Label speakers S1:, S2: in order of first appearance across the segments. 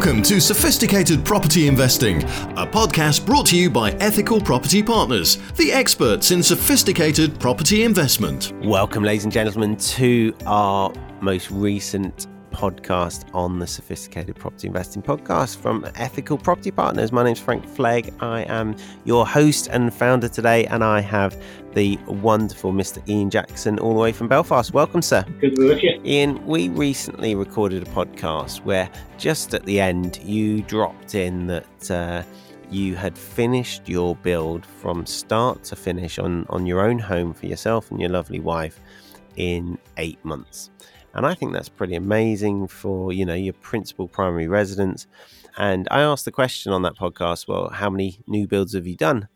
S1: Welcome to Sophisticated Property Investing, a podcast brought to you by Ethical Property Partners, the experts in sophisticated property investment.
S2: Welcome, ladies and gentlemen, to our most recent podcast on the Sophisticated Property Investing podcast from Ethical Property Partners. My name is Frank Flegg. I am your host and founder today, and I have the wonderful Mr. Ian Jackson all the way from Belfast. Welcome, sir.
S3: Good to be with you.
S2: Ian, we recently recorded a podcast where just at the end you dropped in that. Uh, you had finished your build from start to finish on, on your own home for yourself and your lovely wife in eight months. And I think that's pretty amazing for, you know, your principal primary residence. And I asked the question on that podcast, well, how many new builds have you done?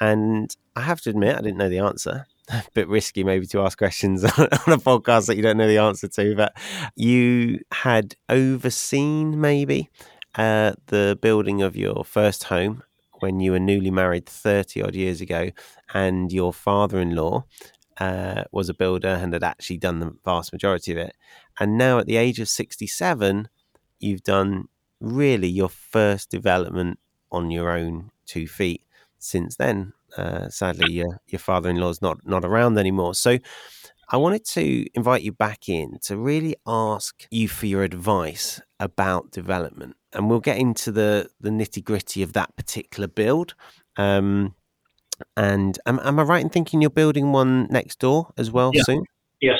S2: And I have to admit, I didn't know the answer. A bit risky, maybe, to ask questions on a podcast that you don't know the answer to. But you had overseen, maybe, uh, the building of your first home when you were newly married 30 odd years ago, and your father in law uh, was a builder and had actually done the vast majority of it. And now, at the age of 67, you've done really your first development on your own two feet. Since then, uh, sadly, your your father in law is not not around anymore. So, I wanted to invite you back in to really ask you for your advice about development, and we'll get into the the nitty gritty of that particular build. Um, and am, am I right in thinking you're building one next door as well
S3: yeah.
S2: soon?
S3: Yes.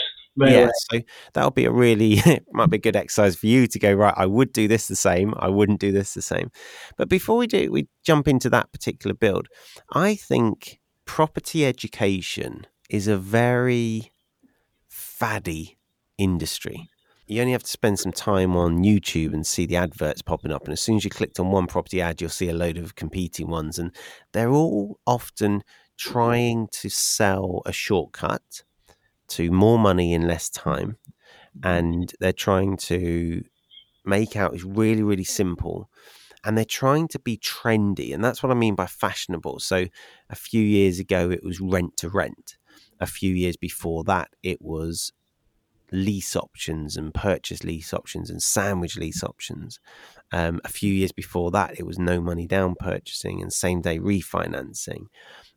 S2: yeah, so that'll be a really might be a good exercise for you to go right. I would do this the same. I wouldn't do this the same. But before we do, we jump into that particular build. I think property education is a very faddy industry you only have to spend some time on YouTube and see the adverts popping up. And as soon as you clicked on one property ad, you'll see a load of competing ones. And they're all often trying to sell a shortcut to more money in less time. And they're trying to make out it's really, really simple. And they're trying to be trendy. And that's what I mean by fashionable. So a few years ago, it was rent to rent. A few years before that, it was lease options and purchase lease options and sandwich lease options. Um, a few years before that, it was no money down purchasing and same day refinancing.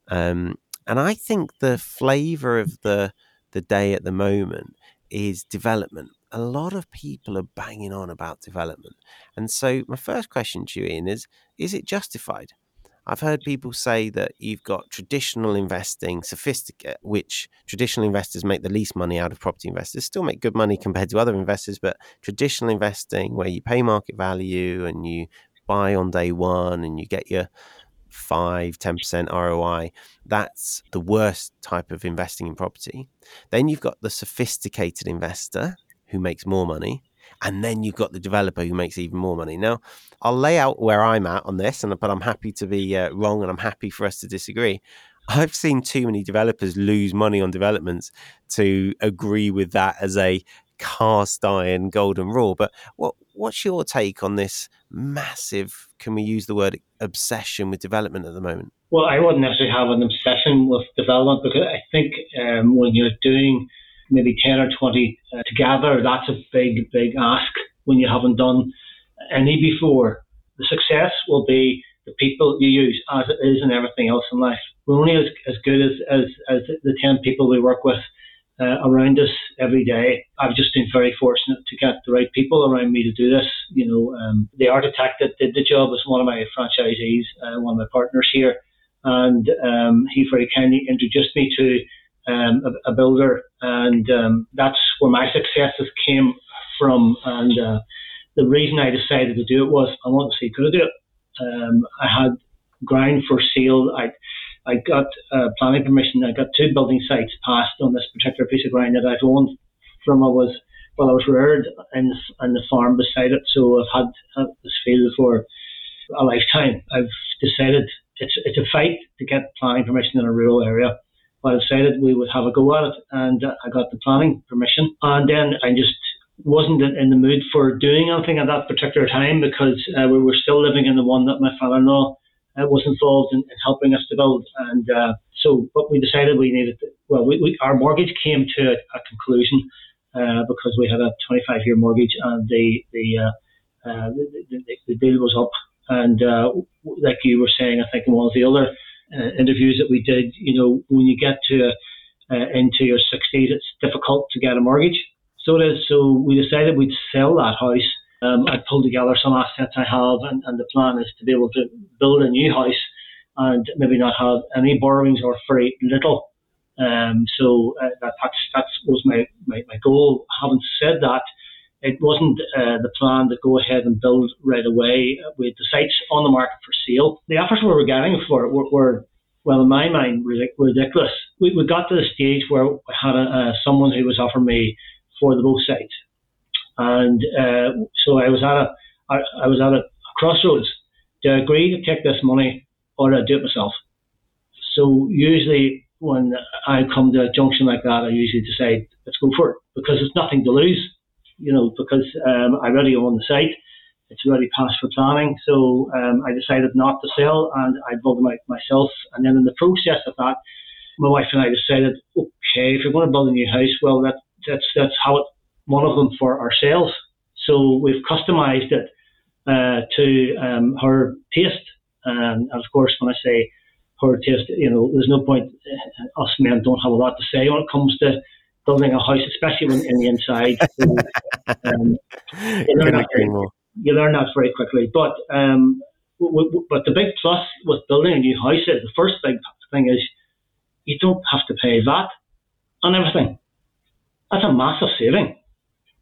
S2: Um, and I think the flavor of the the day at the moment is development. A lot of people are banging on about development. And so my first question to you, Ian, is is it justified? I've heard people say that you've got traditional investing, sophisticate, which traditional investors make the least money out of property investors, still make good money compared to other investors, but traditional investing where you pay market value and you buy on day one and you get your 5 10% ROI that's the worst type of investing in property. Then you've got the sophisticated investor who makes more money and then you've got the developer who makes even more money. Now, I'll lay out where I'm at on this, and but I'm happy to be uh, wrong, and I'm happy for us to disagree. I've seen too many developers lose money on developments to agree with that as a cast iron golden rule. But what what's your take on this massive? Can we use the word obsession with development at the moment?
S3: Well, I wouldn't necessarily have an obsession with development because I think um, when you're doing maybe 10 or 20 uh, together, that's a big, big ask when you haven't done any before. The success will be the people you use, as it is in everything else in life. We're only as, as good as, as, as the 10 people we work with uh, around us every day. I've just been very fortunate to get the right people around me to do this. You know, um, the architect that did the job was one of my franchisees, uh, one of my partners here, and um, he very kindly introduced me to um, a, a, builder, and um, that's where my successes came from. And uh, the reason I decided to do it was I wanted to see could I do it. Um, I had ground for sale. I I got uh, planning permission. I got two building sites passed on this particular piece of ground that I've owned from I was well I was reared in in the farm beside it. So I've had, had this field for a lifetime. I've decided it's it's a fight to get planning permission in a rural area. I decided we would have a go at it, and I got the planning permission. And then I just wasn't in the mood for doing anything at that particular time because uh, we were still living in the one that my father-in-law uh, was involved in, in, helping us to build. And uh, so, but we decided we needed, to, well, we, we, our mortgage came to a, a conclusion uh, because we had a 25-year mortgage, and the the uh, uh, the, the, the, deal was up. And like you were saying, I think in one of the other uh, interviews that we did, you know, when you get to uh, into your 60s, it's difficult to get a mortgage. So it is. So we decided we'd sell that house. Um, I pulled together some assets I have, and, and the plan is to be able to build a new house and maybe not have any borrowings or very little. Um, so uh, that, that's that was my, my, my goal. Having said that, it wasn't uh, the plan to go ahead and build right away with the sites on the market for sale. The offers we were getting for it were, were well, in my mind, ridiculous. We, we got to the stage where we had a, uh, someone who was offering me for the both sites, and uh, so I was at a I, I was at a crossroads. Do I agree to take this money or do I do it myself? So usually when I come to a junction like that, I usually decide let's go for it because there's nothing to lose, you know, because um, I already own the site. It's already passed for planning. So um, I decided not to sell and I built it myself. And then in the process of that, my wife and I decided, okay, if we're going to build a new house, well, that, that's, that's how it, one of them for ourselves. So we've customized it uh, to um, her taste. and of course, when I say her taste. You know, there's no point. Uh, us men don't have a lot to say when it comes to building a house, especially when in the inside. um, you, learn that very, you learn that very quickly. But um, w- w- but the big plus with building a new house is the first big thing is you don't have to pay VAT on everything. That's a massive saving.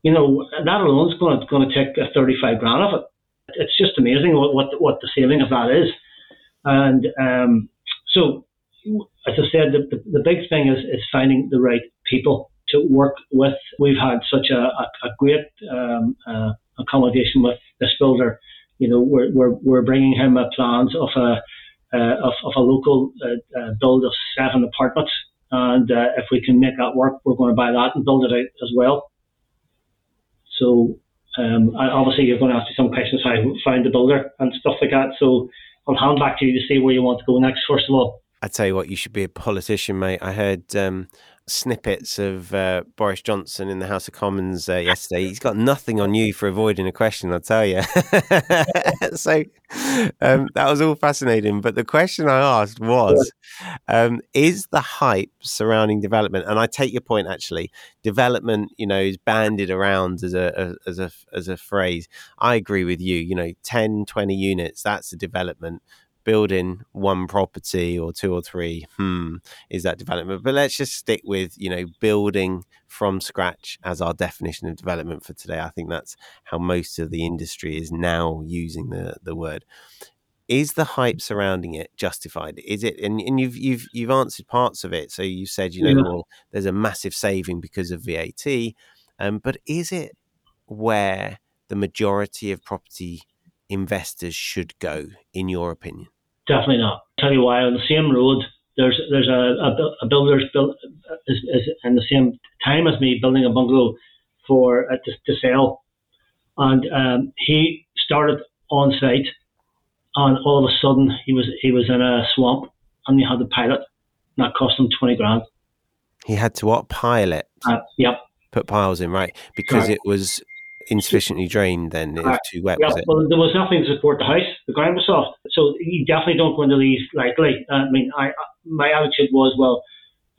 S3: You know, that alone is going to, going to take a 35 grand of it. It's just amazing what, what, what the saving of that is. And um, so, as I said, the, the, the, big thing is, is finding the right people to work with. We've had such a, a, a great um, uh, accommodation with this builder. You know, we're, we're, we're bringing him a plans of a uh, of, of a local uh, uh build of seven apartments, and uh, if we can make that work, we're going to buy that and build it out as well. So um, obviously, you're going to ask me some questions how I find the builder and stuff like that. So I'll hand back to you to see where you want to go next, first of all.
S2: I tell you what, you should be a politician, mate. I heard um, snippets of uh, Boris Johnson in the House of Commons uh, yesterday. He's got nothing on you for avoiding a question, I'll tell you. so um, that was all fascinating. But the question I asked was um, Is the hype surrounding development, and I take your point actually, development, you know, is banded around as a, as a, as a phrase. I agree with you. You know, 10, 20 units, that's a development building one property or two or three, hmm, is that development? But let's just stick with, you know, building from scratch as our definition of development for today. I think that's how most of the industry is now using the, the word. Is the hype surrounding it justified? Is it and, and you've you've you've answered parts of it. So you said, you know, yeah. well, there's a massive saving because of VAT. Um, but is it where the majority of property investors should go, in your opinion?
S3: Definitely not. I'll tell you why. On the same road, there's there's a, a, a builder's built is, is in the same time as me building a bungalow for uh, to, to sell, and um, he started on site, and all of a sudden he was he was in a swamp, and he had to pilot, and that cost him twenty grand.
S2: He had to what pilot?
S3: Uh, yep.
S2: Put piles in right because it was insufficiently drained then it was too wet
S3: yeah,
S2: was it?
S3: well there was nothing to support the house the ground was soft. So you definitely don't go into these lightly i mean i my attitude was well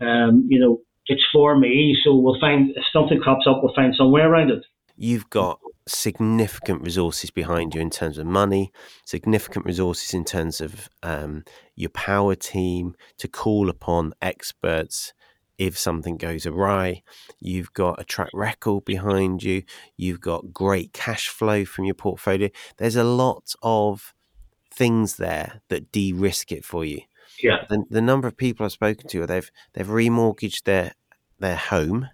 S3: um, you know it's for me so we'll find if something crops up we'll find somewhere around it.
S2: You've got significant resources behind you in terms of money significant resources in terms of um, your power team to call upon experts if something goes awry. You've got a track record behind you. You've got great cash flow from your portfolio. There's a lot of things there that de-risk it for you.
S3: Yeah.
S2: The, the number of people I've spoken to, they've they've remortgaged their their home.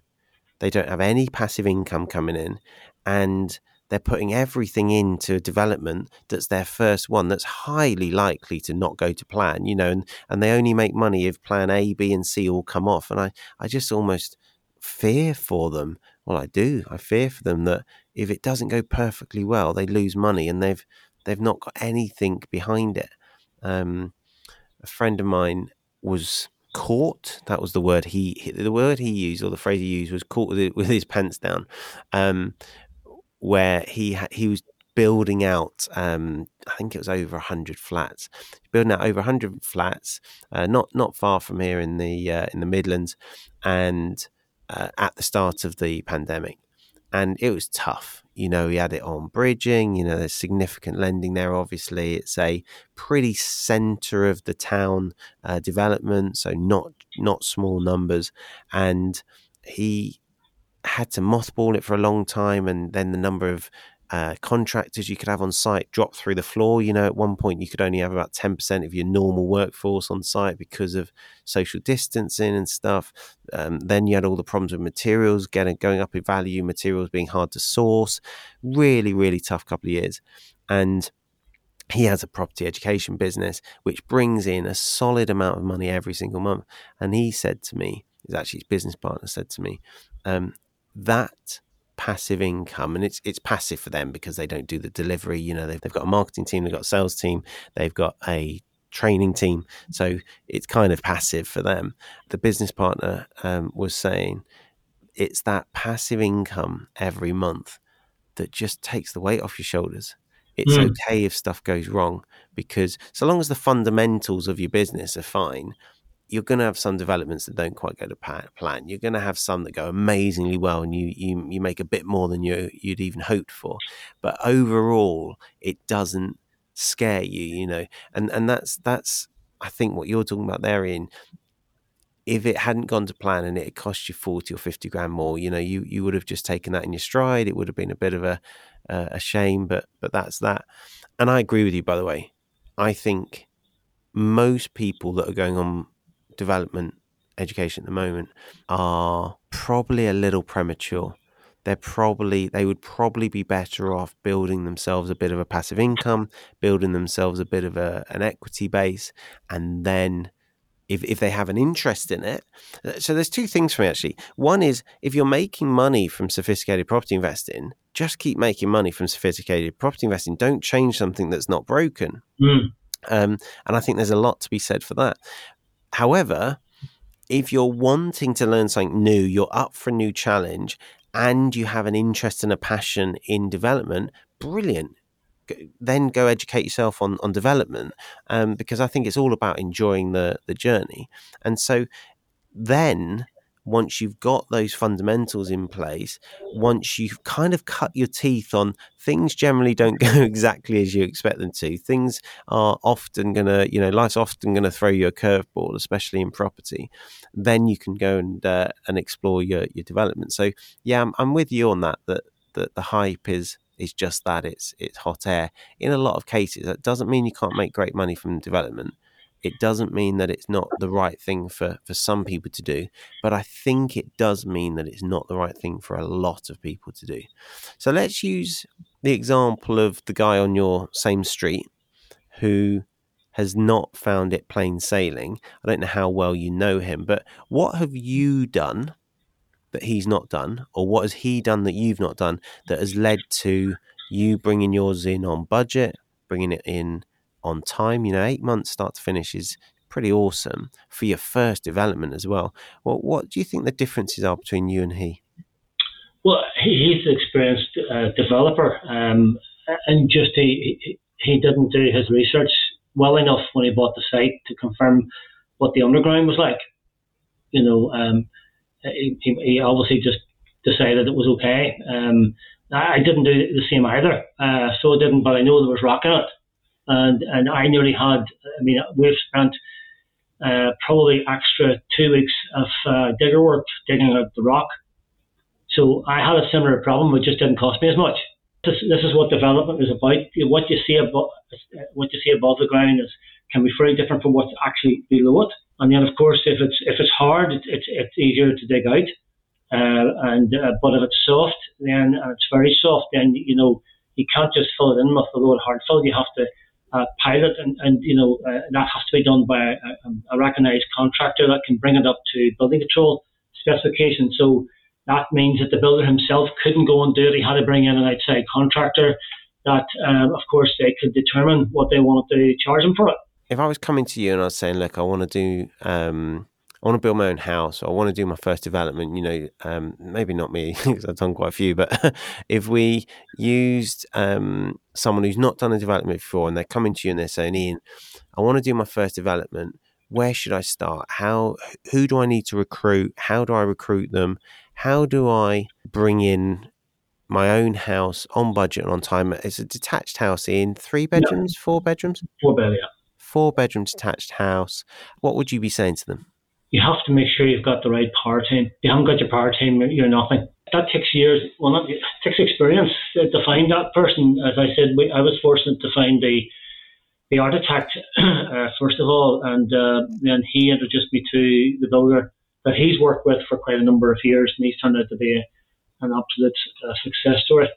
S2: They don't have any passive income coming in, and they're putting everything into development that's their first one that's highly likely to not go to plan, you know, and, and they only make money if plan A, B, and C all come off. And I, I just almost fear for them. Well, I do. I fear for them that if it doesn't go perfectly well, they lose money and they've they've not got anything behind it. Um, a friend of mine was caught. That was the word he the word he used or the phrase he used was caught with, with his pants down. Um, where he he was building out. Um, I think it was over hundred flats. Building out over hundred flats, uh, not not far from here in the uh, in the Midlands, and uh, at the start of the pandemic, and it was tough. You know, he had it on bridging. You know, there's significant lending there. Obviously, it's a pretty centre of the town uh, development, so not not small numbers, and he had to mothball it for a long time, and then the number of uh, contractors you could have on site dropped through the floor. You know, at one point you could only have about 10% of your normal workforce on site because of social distancing and stuff. Um, then you had all the problems with materials getting going up in value, materials being hard to source. Really, really tough couple of years. And he has a property education business which brings in a solid amount of money every single month. And he said to me, his actually his business partner said to me, um, that passive income and it's it's passive for them because they don't do the delivery you know they've, they've got a marketing team they've got a sales team they've got a training team. So it's kind of passive for them. The business partner um, was saying it's that passive income every month that just takes the weight off your shoulders. It's mm. okay if stuff goes wrong because so long as the fundamentals of your business are fine you're going to have some developments that don't quite go to plan. You're going to have some that go amazingly well, and you you, you make a bit more than you you'd even hoped for. But overall, it doesn't scare you, you know. And and that's that's I think what you're talking about there, Ian If it hadn't gone to plan and it cost you forty or fifty grand more, you know, you you would have just taken that in your stride. It would have been a bit of a uh, a shame, but but that's that. And I agree with you, by the way. I think most people that are going on development education at the moment are probably a little premature. They're probably they would probably be better off building themselves a bit of a passive income, building themselves a bit of a, an equity base, and then if, if they have an interest in it. Uh, so there's two things for me actually. One is if you're making money from sophisticated property investing, just keep making money from sophisticated property investing. Don't change something that's not broken. Mm. Um, and I think there's a lot to be said for that. However, if you're wanting to learn something new, you're up for a new challenge, and you have an interest and a passion in development, brilliant. Then go educate yourself on on development, um, because I think it's all about enjoying the the journey. And so, then once you've got those fundamentals in place, once you've kind of cut your teeth on things generally don't go exactly as you expect them to. Things are often going to, you know, life's often going to throw you a curveball, especially in property. Then you can go and uh, and explore your your development. So yeah, I'm, I'm with you on that. That that the hype is is just that it's it's hot air. In a lot of cases, that doesn't mean you can't make great money from development it doesn't mean that it's not the right thing for, for some people to do, but I think it does mean that it's not the right thing for a lot of people to do. So let's use the example of the guy on your same street who has not found it plain sailing. I don't know how well you know him, but what have you done that he's not done, or what has he done that you've not done that has led to you bringing yours in on budget, bringing it in on time. You know, eight months start to finish is pretty awesome for your first development as well. Well, what do you think the differences are between you and he?
S3: Well, he's an experienced uh, developer, um, and just he he didn't do his research well enough when he bought the site to confirm what the underground was like. You know, um, he, he obviously just decided it was okay. Um, I didn't do the same either, uh, so I didn't, but I know there was rock in it and and I nearly had. I mean, we've spent uh, probably extra two weeks of uh, digger work digging out the rock. So I had a similar problem. It just didn't cost me as much. This, this is what development is about. What you see above, what you see above the ground is can be very different from what's actually below it. And then, of course, if it's if it's hard, it's it's, it's easier to dig out. Uh, and uh, but if it's soft, then uh, it's very soft. Then you know you can't just fill it in with a load hard fill. You have to pilot, and, and you know uh, that has to be done by a, a recognised contractor that can bring it up to building control specifications. So that means that the builder himself couldn't go and do it. He had to bring in an outside contractor that, um, of course, they could determine what they wanted to charge him for it.
S2: If I was coming to you and I was saying, look, I want to do, um, I want to build my own house, or I want to do my first development. You know, um, maybe not me because I've done quite a few, but if we used um, someone who's not done a development before, and they're coming to you and they're saying, "Ian, I want to do my first development. Where should I start? How? Who do I need to recruit? How do I recruit them? How do I bring in my own house on budget and on time. It's a detached house in three bedrooms, yeah. four bedrooms?
S3: Four bedrooms.
S2: Four bedroom detached house. What would you be saying to them?
S3: You have to make sure you've got the right power team. If you haven't got your power team, you're nothing. That takes years. Well, not, it takes experience to find that person. As I said, we, I was fortunate to find the the architect uh, first of all, and uh, then he introduced me to the builder that he's worked with for quite a number of years, and he's turned out to be a an absolute uh, success story.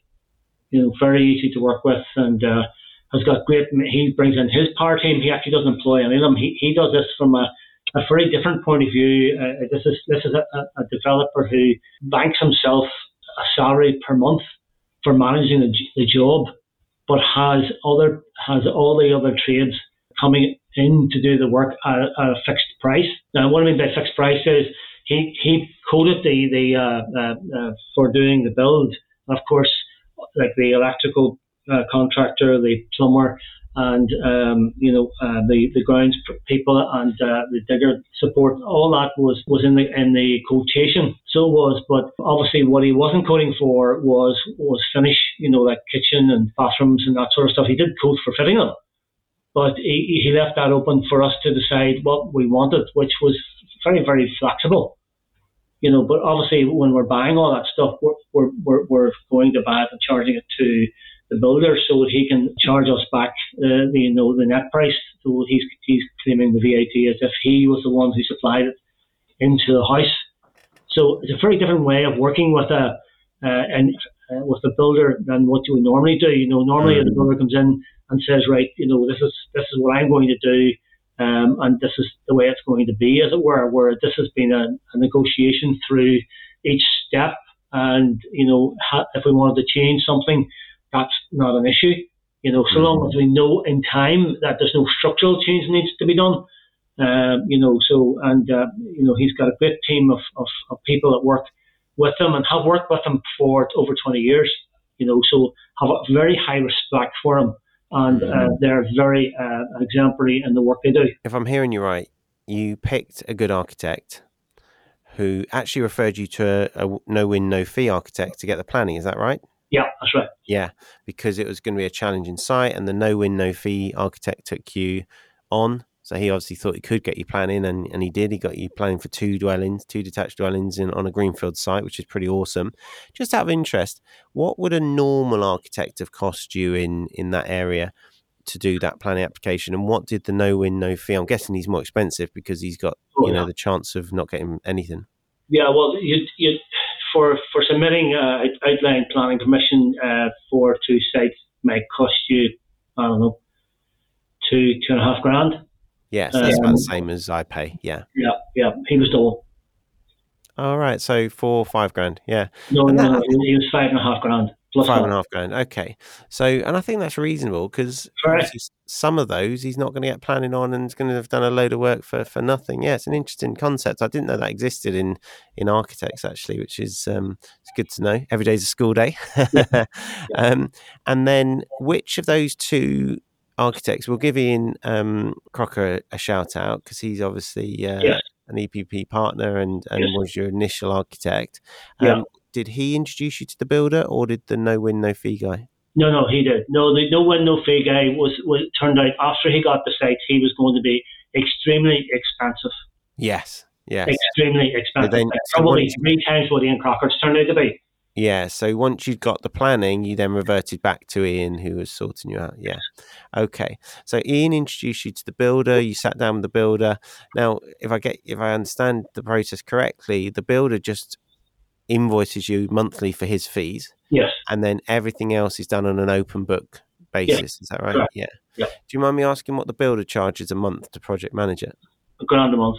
S3: You know, very easy to work with and uh, has got great. He brings in his power team. He actually doesn't employ any of them. He, he does this from a, a very different point of view. Uh, this is this is a, a, developer who banks himself a salary per month for managing the, the job, but has other has all the other trades coming in to do the work at, at a fixed price. Now, what I mean by fixed price is he he coded the the uh, uh, uh, for doing the build. Of course, like the electrical uh, contractor, the plumber, and um, you know uh, the the grounds people and uh, the digger support. All that was was in the in the quotation. So it was, but obviously what he wasn't coding for was was finish. You know, like kitchen and bathrooms and that sort of stuff. He did code for fitting them. But he, he left that open for us to decide what we wanted, which was very, very flexible. You know, but obviously when we're buying all that stuff, we're, we're, we're, we're going to buy it and charging it to the builder so he can charge us back uh, the, you know, the net price. So he's, he's claiming the VAT as if he was the one who supplied it into the house. So it's a very different way of working with a, uh, and uh, with the builder than what you would normally do. You know, normally mm. the builder comes in and says, right, you know, this is this is what I'm going to do. Um, and this is the way it's going to be, as it were, where this has been a, a negotiation through each step. And, you know, ha- if we wanted to change something, that's not an issue. You know, so long as we know in time that there's no structural change needs to be done. Um, you know, so, and, uh, you know, he's got a great team of, of, of people that work with him and have worked with him for over 20 years, you know, so have a very high respect for him and uh, mm-hmm. they're very uh, exemplary in the work they do.
S2: If I'm hearing you right, you picked a good architect who actually referred you to a, a no win, no fee architect to get the planning. Is that right?
S3: Yeah, that's right.
S2: Yeah, because it was going to be a challenging site, and the no win, no fee architect took you on so he obviously thought he could get you planning, and, and he did. He got you planning for two dwellings, two detached dwellings in, on a greenfield site, which is pretty awesome. Just out of interest, what would a normal architect have cost you in in that area to do that planning application? And what did the no win, no fee? I'm guessing he's more expensive because he's got oh, you know the chance of not getting anything.
S3: Yeah, well, you you for for submitting uh, outline planning permission uh, for two sites might cost you I don't know two two and a half grand.
S2: Yes, that's um, about the same as I pay. Yeah.
S3: Yeah, yeah. He was double.
S2: All right, so four, five grand. Yeah.
S3: No, and no, that, no. He was five and a half grand.
S2: Plus five one. and a half grand. Okay. So, and I think that's reasonable because some of those he's not going to get planning on and is going to have done a load of work for, for nothing. Yeah, it's an interesting concept. I didn't know that existed in in architects actually, which is um, it's good to know. Every day's a school day. yeah. um, and then, which of those two architects. We'll give Ian um, Crocker a, a shout out because he's obviously uh, yes. an EPP partner and, and was your initial architect. Um, yeah. Did he introduce you to the builder or did the no win, no fee guy?
S3: No, no, he did. No, the no win, no fee guy was, was turned out after he got the site, he was going to be extremely expensive.
S2: Yes, yes.
S3: Extremely expensive. Then, probably three times what Ian Crocker's turned out to be.
S2: Yeah. So once you'd got the planning, you then reverted back to Ian, who was sorting you out. Yeah. Okay. So Ian introduced you to the builder. You sat down with the builder. Now, if I get, if I understand the process correctly, the builder just invoices you monthly for his fees.
S3: Yes.
S2: And then everything else is done on an open book basis. Yes. Is that right? Yeah.
S3: Yeah.
S2: Do you mind me asking what the builder charges a month to project manager?
S3: A grand a month.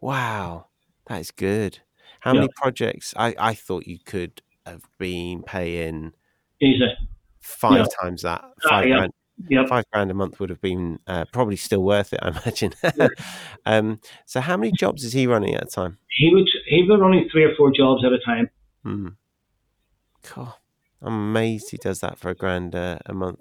S2: Wow, that is good. How yeah. many projects? I, I thought you could have been paying
S3: easy
S2: five yeah. times that.
S3: Uh, five yeah. grand. Yep.
S2: Five grand a month would have been uh, probably still worth it, I imagine. um, so, how many jobs is he running at a time?
S3: He would he was running three or four jobs at a time.
S2: Hmm. Cool. I'm amazed he does that for a grand uh, a month.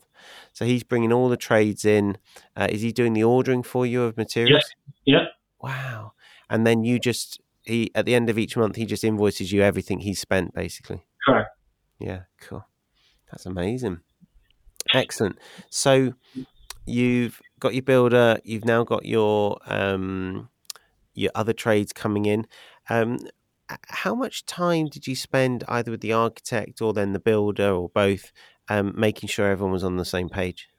S2: So he's bringing all the trades in. Uh, is he doing the ordering for you of materials?
S3: Yes. Yeah.
S2: Wow. And then you just he at the end of each month he just invoices you everything he's spent basically.
S3: Correct.
S2: Yeah. Cool. That's amazing. Excellent. So you've got your builder. You've now got your um, your other trades coming in. Um, how much time did you spend either with the architect or then the builder or both, um, making sure everyone was on the same page?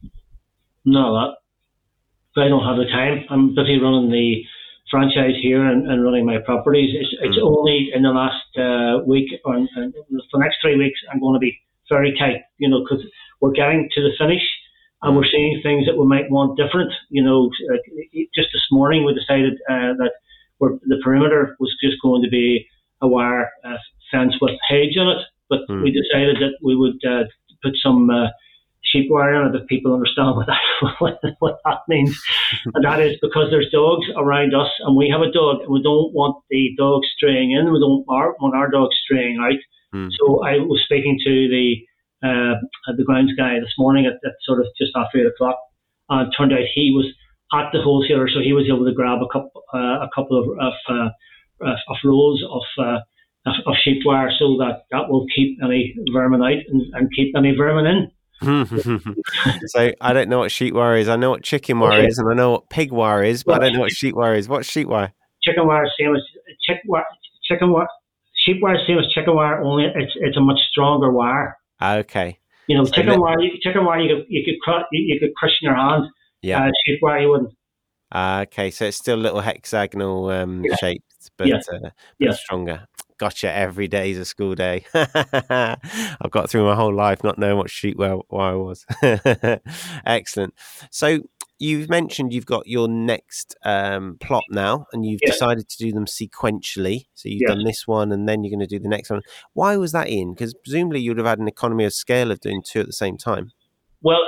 S3: No, that I don't have the time. I'm busy running the franchise here and, and running my properties. It's, it's mm. only in the last uh, week or in, in the next three weeks I'm going to be very tight, you know, because we're getting to the finish and we're seeing things that we might want different. You know, just this morning we decided uh, that the perimeter was just going to be a wire uh, fence with hedge on it, but mm. we decided that we would uh, put some uh, sheep wire on it if people understand what that what that means. and that is because there's dogs around us, and we have a dog, and we don't want the dog straying in. We don't want our dog straying out. Mm. So I was speaking to the uh, the grounds guy this morning at, at, sort of just after eight o'clock, and it turned out he was at the wholesaler, so he was able to grab a couple uh, a couple of of, uh, of rolls of, uh, of, of sheep wire, so that that will keep any vermin out and, and keep any vermin in.
S2: so I don't know what sheep wire is. I know what chicken wire okay. is, and I know what pig wire is, but well, I don't know what sheep wire is. What's sheep wire?
S3: Chicken wire, same as chicken wire. Chicken wire sheep wire same as chicken wire, only it's it's a much stronger wire.
S2: Okay.
S3: You know, chicken wire, chicken wire, you could you could crush you could crush in your hand. Yeah. Uh, sheep wire, you wouldn't.
S2: Uh, okay, so it's still a little hexagonal um, yeah. shaped, but, yeah. Uh, but yeah. stronger. Gotcha. Every day is a school day. I've got through my whole life not knowing what sheep wire was. Excellent. So you've mentioned you've got your next um, plot now, and you've decided to do them sequentially. So you've done this one, and then you're going to do the next one. Why was that in? Because presumably you'd have had an economy of scale of doing two at the same time.
S3: Well,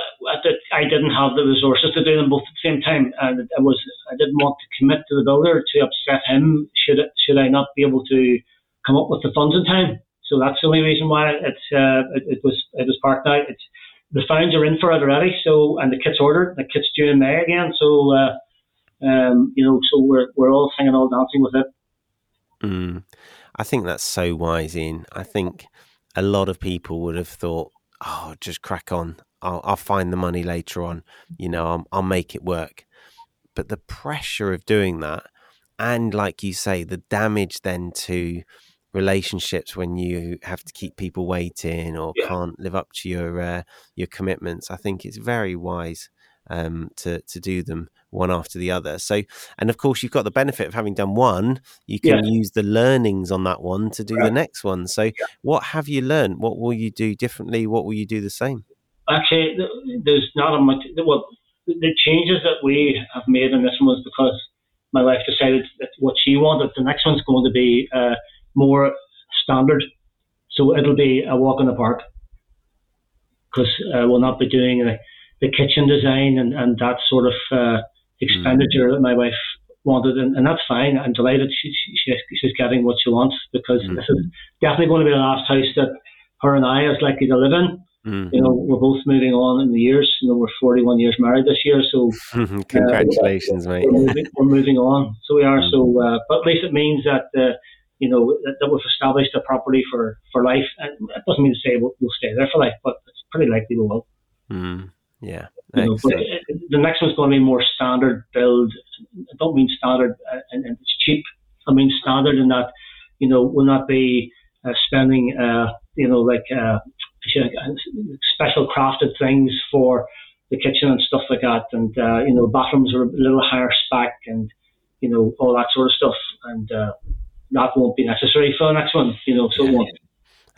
S3: I didn't have the resources to do them both at the same time, and I was I didn't want to commit to the builder to upset him. Should it, should I not be able to come up with the funds in time? So that's the only reason why it's uh, it, it was it was parked out. It's the fines are in for it already. So and the kit's ordered. The kit's due in May again. So uh, um, you know, so we're we're all singing, all dancing with it.
S2: Mm. I think that's so wise, Ian I think a lot of people would have thought, "Oh, just crack on. I'll, I'll find the money later on. You know, I'll, I'll make it work." But the pressure of doing that, and like you say, the damage then to relationships when you have to keep people waiting or yeah. can't live up to your uh, your commitments. I think it's very wise um, to to do them one after the other. So, and of course, you've got the benefit of having done one. You can yeah. use the learnings on that one to do right. the next one. So, yeah. what have you learned? What will you do differently? What will you do the same?
S3: Actually, there's not a much. Well, the changes that we have made in this one was because my wife decided that what she wanted. The next one's going to be. Uh, more standard. So it'll be a walk in the park because uh, we'll not be doing uh, the kitchen design and, and that sort of uh, expenditure mm. that my wife wanted, and, and that's fine. I'm delighted she, she, she's getting what she wants because mm. this is definitely going to be the last house that her and I is likely to live in. Mm. You know, we're both moving on in the years. You know, we're 41 years married this year, so
S2: congratulations,
S3: uh,
S2: mate.
S3: We're moving, we're moving, on, so we are. Mm. So, uh, but at least it means that uh, you know, that, that we've established a property for, for life. And it doesn't mean to say we'll, we'll stay there for life, but it's pretty likely we will.
S2: Mm, yeah.
S3: You know, but the next one's going to be more standard build. I don't mean standard uh, and, and it's cheap. I mean standard in that, you know, will not be uh, spending, uh, you know, like uh, special crafted things for the kitchen and stuff like that. And, uh, you know, bathrooms are a little higher spec and, you know, all that sort of stuff. And, uh, that won't be necessary for the next one, you know, so yeah.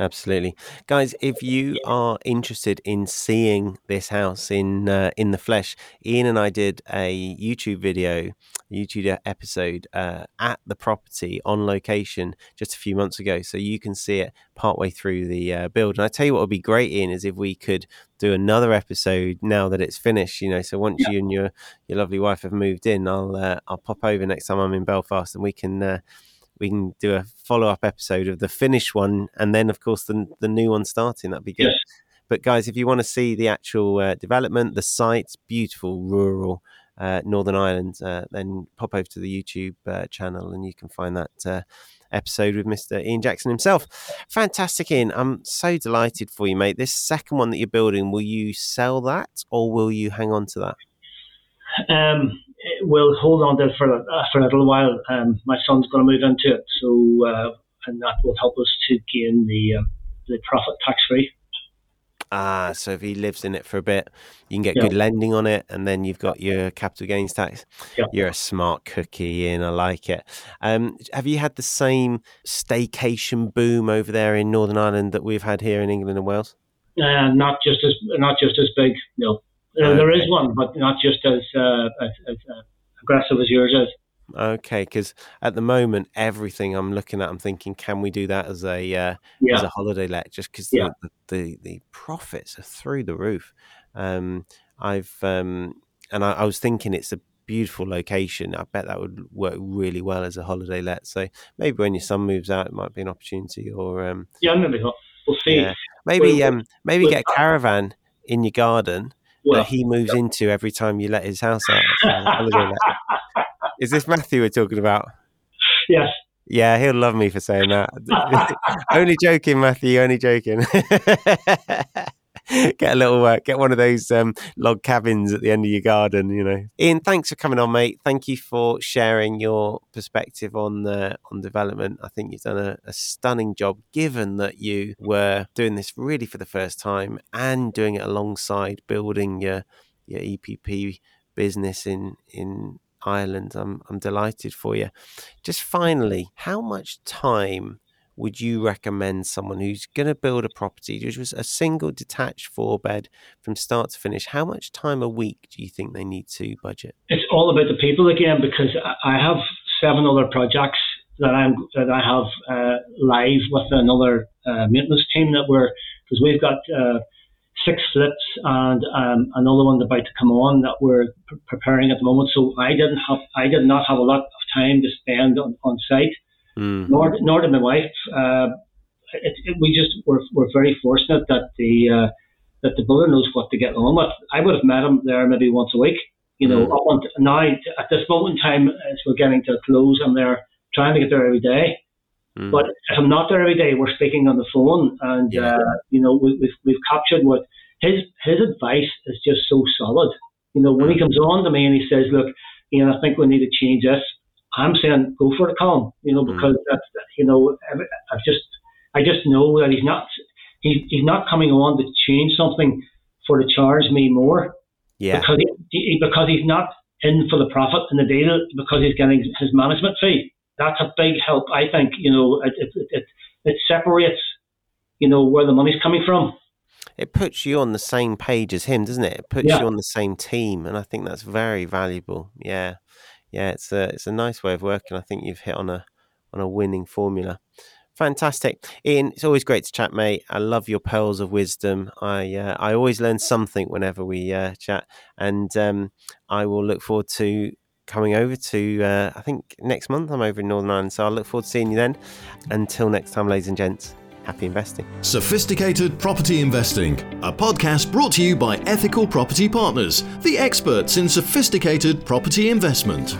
S2: Absolutely, guys. If you are interested in seeing this house in uh, in the flesh, Ian and I did a YouTube video, YouTube episode uh, at the property on location just a few months ago, so you can see it partway through the uh, build. And I tell you what would be great, Ian, is if we could do another episode now that it's finished. You know, so once yeah. you and your your lovely wife have moved in, I'll uh, I'll pop over next time I'm in Belfast, and we can uh, we can do a follow up episode of the finished one, and then of course the the new one starting. That'd be good. But guys, if you want to see the actual uh, development, the site's beautiful, rural. Uh, Northern Ireland, uh, then pop over to the YouTube uh, channel and you can find that uh, episode with Mr. Ian Jackson himself. Fantastic, Ian. I'm so delighted for you, mate. This second one that you're building, will you sell that or will you hang on to
S3: that? Um, we'll hold on to it for, uh, for a little while. Um, my son's going to move into it, so uh, and that will help us to gain the uh, the profit tax free.
S2: Ah, so if he lives in it for a bit, you can get yeah. good lending on it, and then you've got your capital gains tax. Yeah. You're a smart cookie, and I like it. Um, have you had the same staycation boom over there in Northern Ireland that we've had here in England and Wales?
S3: Uh, not just as not just as big. No, okay. there is one, but not just as uh, as, as uh, aggressive as yours is.
S2: Okay, because at the moment, everything I'm looking at, I'm thinking, can we do that as a uh, yeah. as a holiday let? Just because yeah. the, the, the profits are through the roof. Um, I've um, and I, I, was thinking it's a beautiful location. I bet that would work really well as a holiday let. So maybe when your son moves out, it might be an opportunity. Or um,
S3: yeah, maybe not. We'll see. Yeah.
S2: Maybe we'll, um, maybe we'll, get a caravan in your garden well, that he moves yeah. into every time you let his house out. Is this Matthew we're talking about?
S3: Yes.
S2: Yeah, he'll love me for saying that. only joking, Matthew. Only joking. get a little uh, get one of those um, log cabins at the end of your garden you know ian thanks for coming on mate thank you for sharing your perspective on the on development i think you've done a, a stunning job given that you were doing this really for the first time and doing it alongside building your your epp business in in Ireland. I'm I'm delighted for you. Just finally, how much time would you recommend someone who's going to build a property, which was a single detached four bed from start to finish? How much time a week do you think they need to budget?
S3: It's all about the people again, because I have seven other projects that I'm that I have uh, live with another uh, maintenance team that we're because we've got. Uh, six flips and um, another one about to come on that we're preparing at the moment. So I didn't have, I did not have a lot of time to spend on, on site, mm. nor, nor did my wife. Uh, it, it, we just were, were very fortunate that the uh, that the builder knows what to get on with. I would have met him there maybe once a week. You know, mm. up until now at this moment in time, as we're getting to a close, I'm there trying to get there every day. Mm. But if I'm not there every day, we're speaking on the phone, and yeah. uh, you know we, we've, we've captured what his his advice is just so solid. You know, when he mm. comes on to me and he says, "Look, you know, I think we need to change this," I'm saying, "Go for it, Colin." You know, mm. because mm. that's you know, I've just I just know that he's not he's he's not coming on to change something for to charge me more.
S2: Yeah.
S3: Because he, because he's not in for the profit in the deal because he's getting his management fee that's a big help. I think you know it it, it, it separates you know where the money's coming from.
S2: It puts you on the same page as him, doesn't it? It puts yeah. you on the same team, and I think that's very valuable. Yeah, yeah, it's a it's a nice way of working. I think you've hit on a on a winning formula. Fantastic, Ian. It's always great to chat, mate. I love your pearls of wisdom. I uh, I always learn something whenever we uh, chat, and um, I will look forward to coming over to, uh, I think next month I'm over in Northern Ireland. So I'll look forward to seeing you then. Until next time, ladies and gents, happy investing.
S1: Sophisticated Property Investing, a podcast brought to you by Ethical Property Partners, the experts in sophisticated property investment.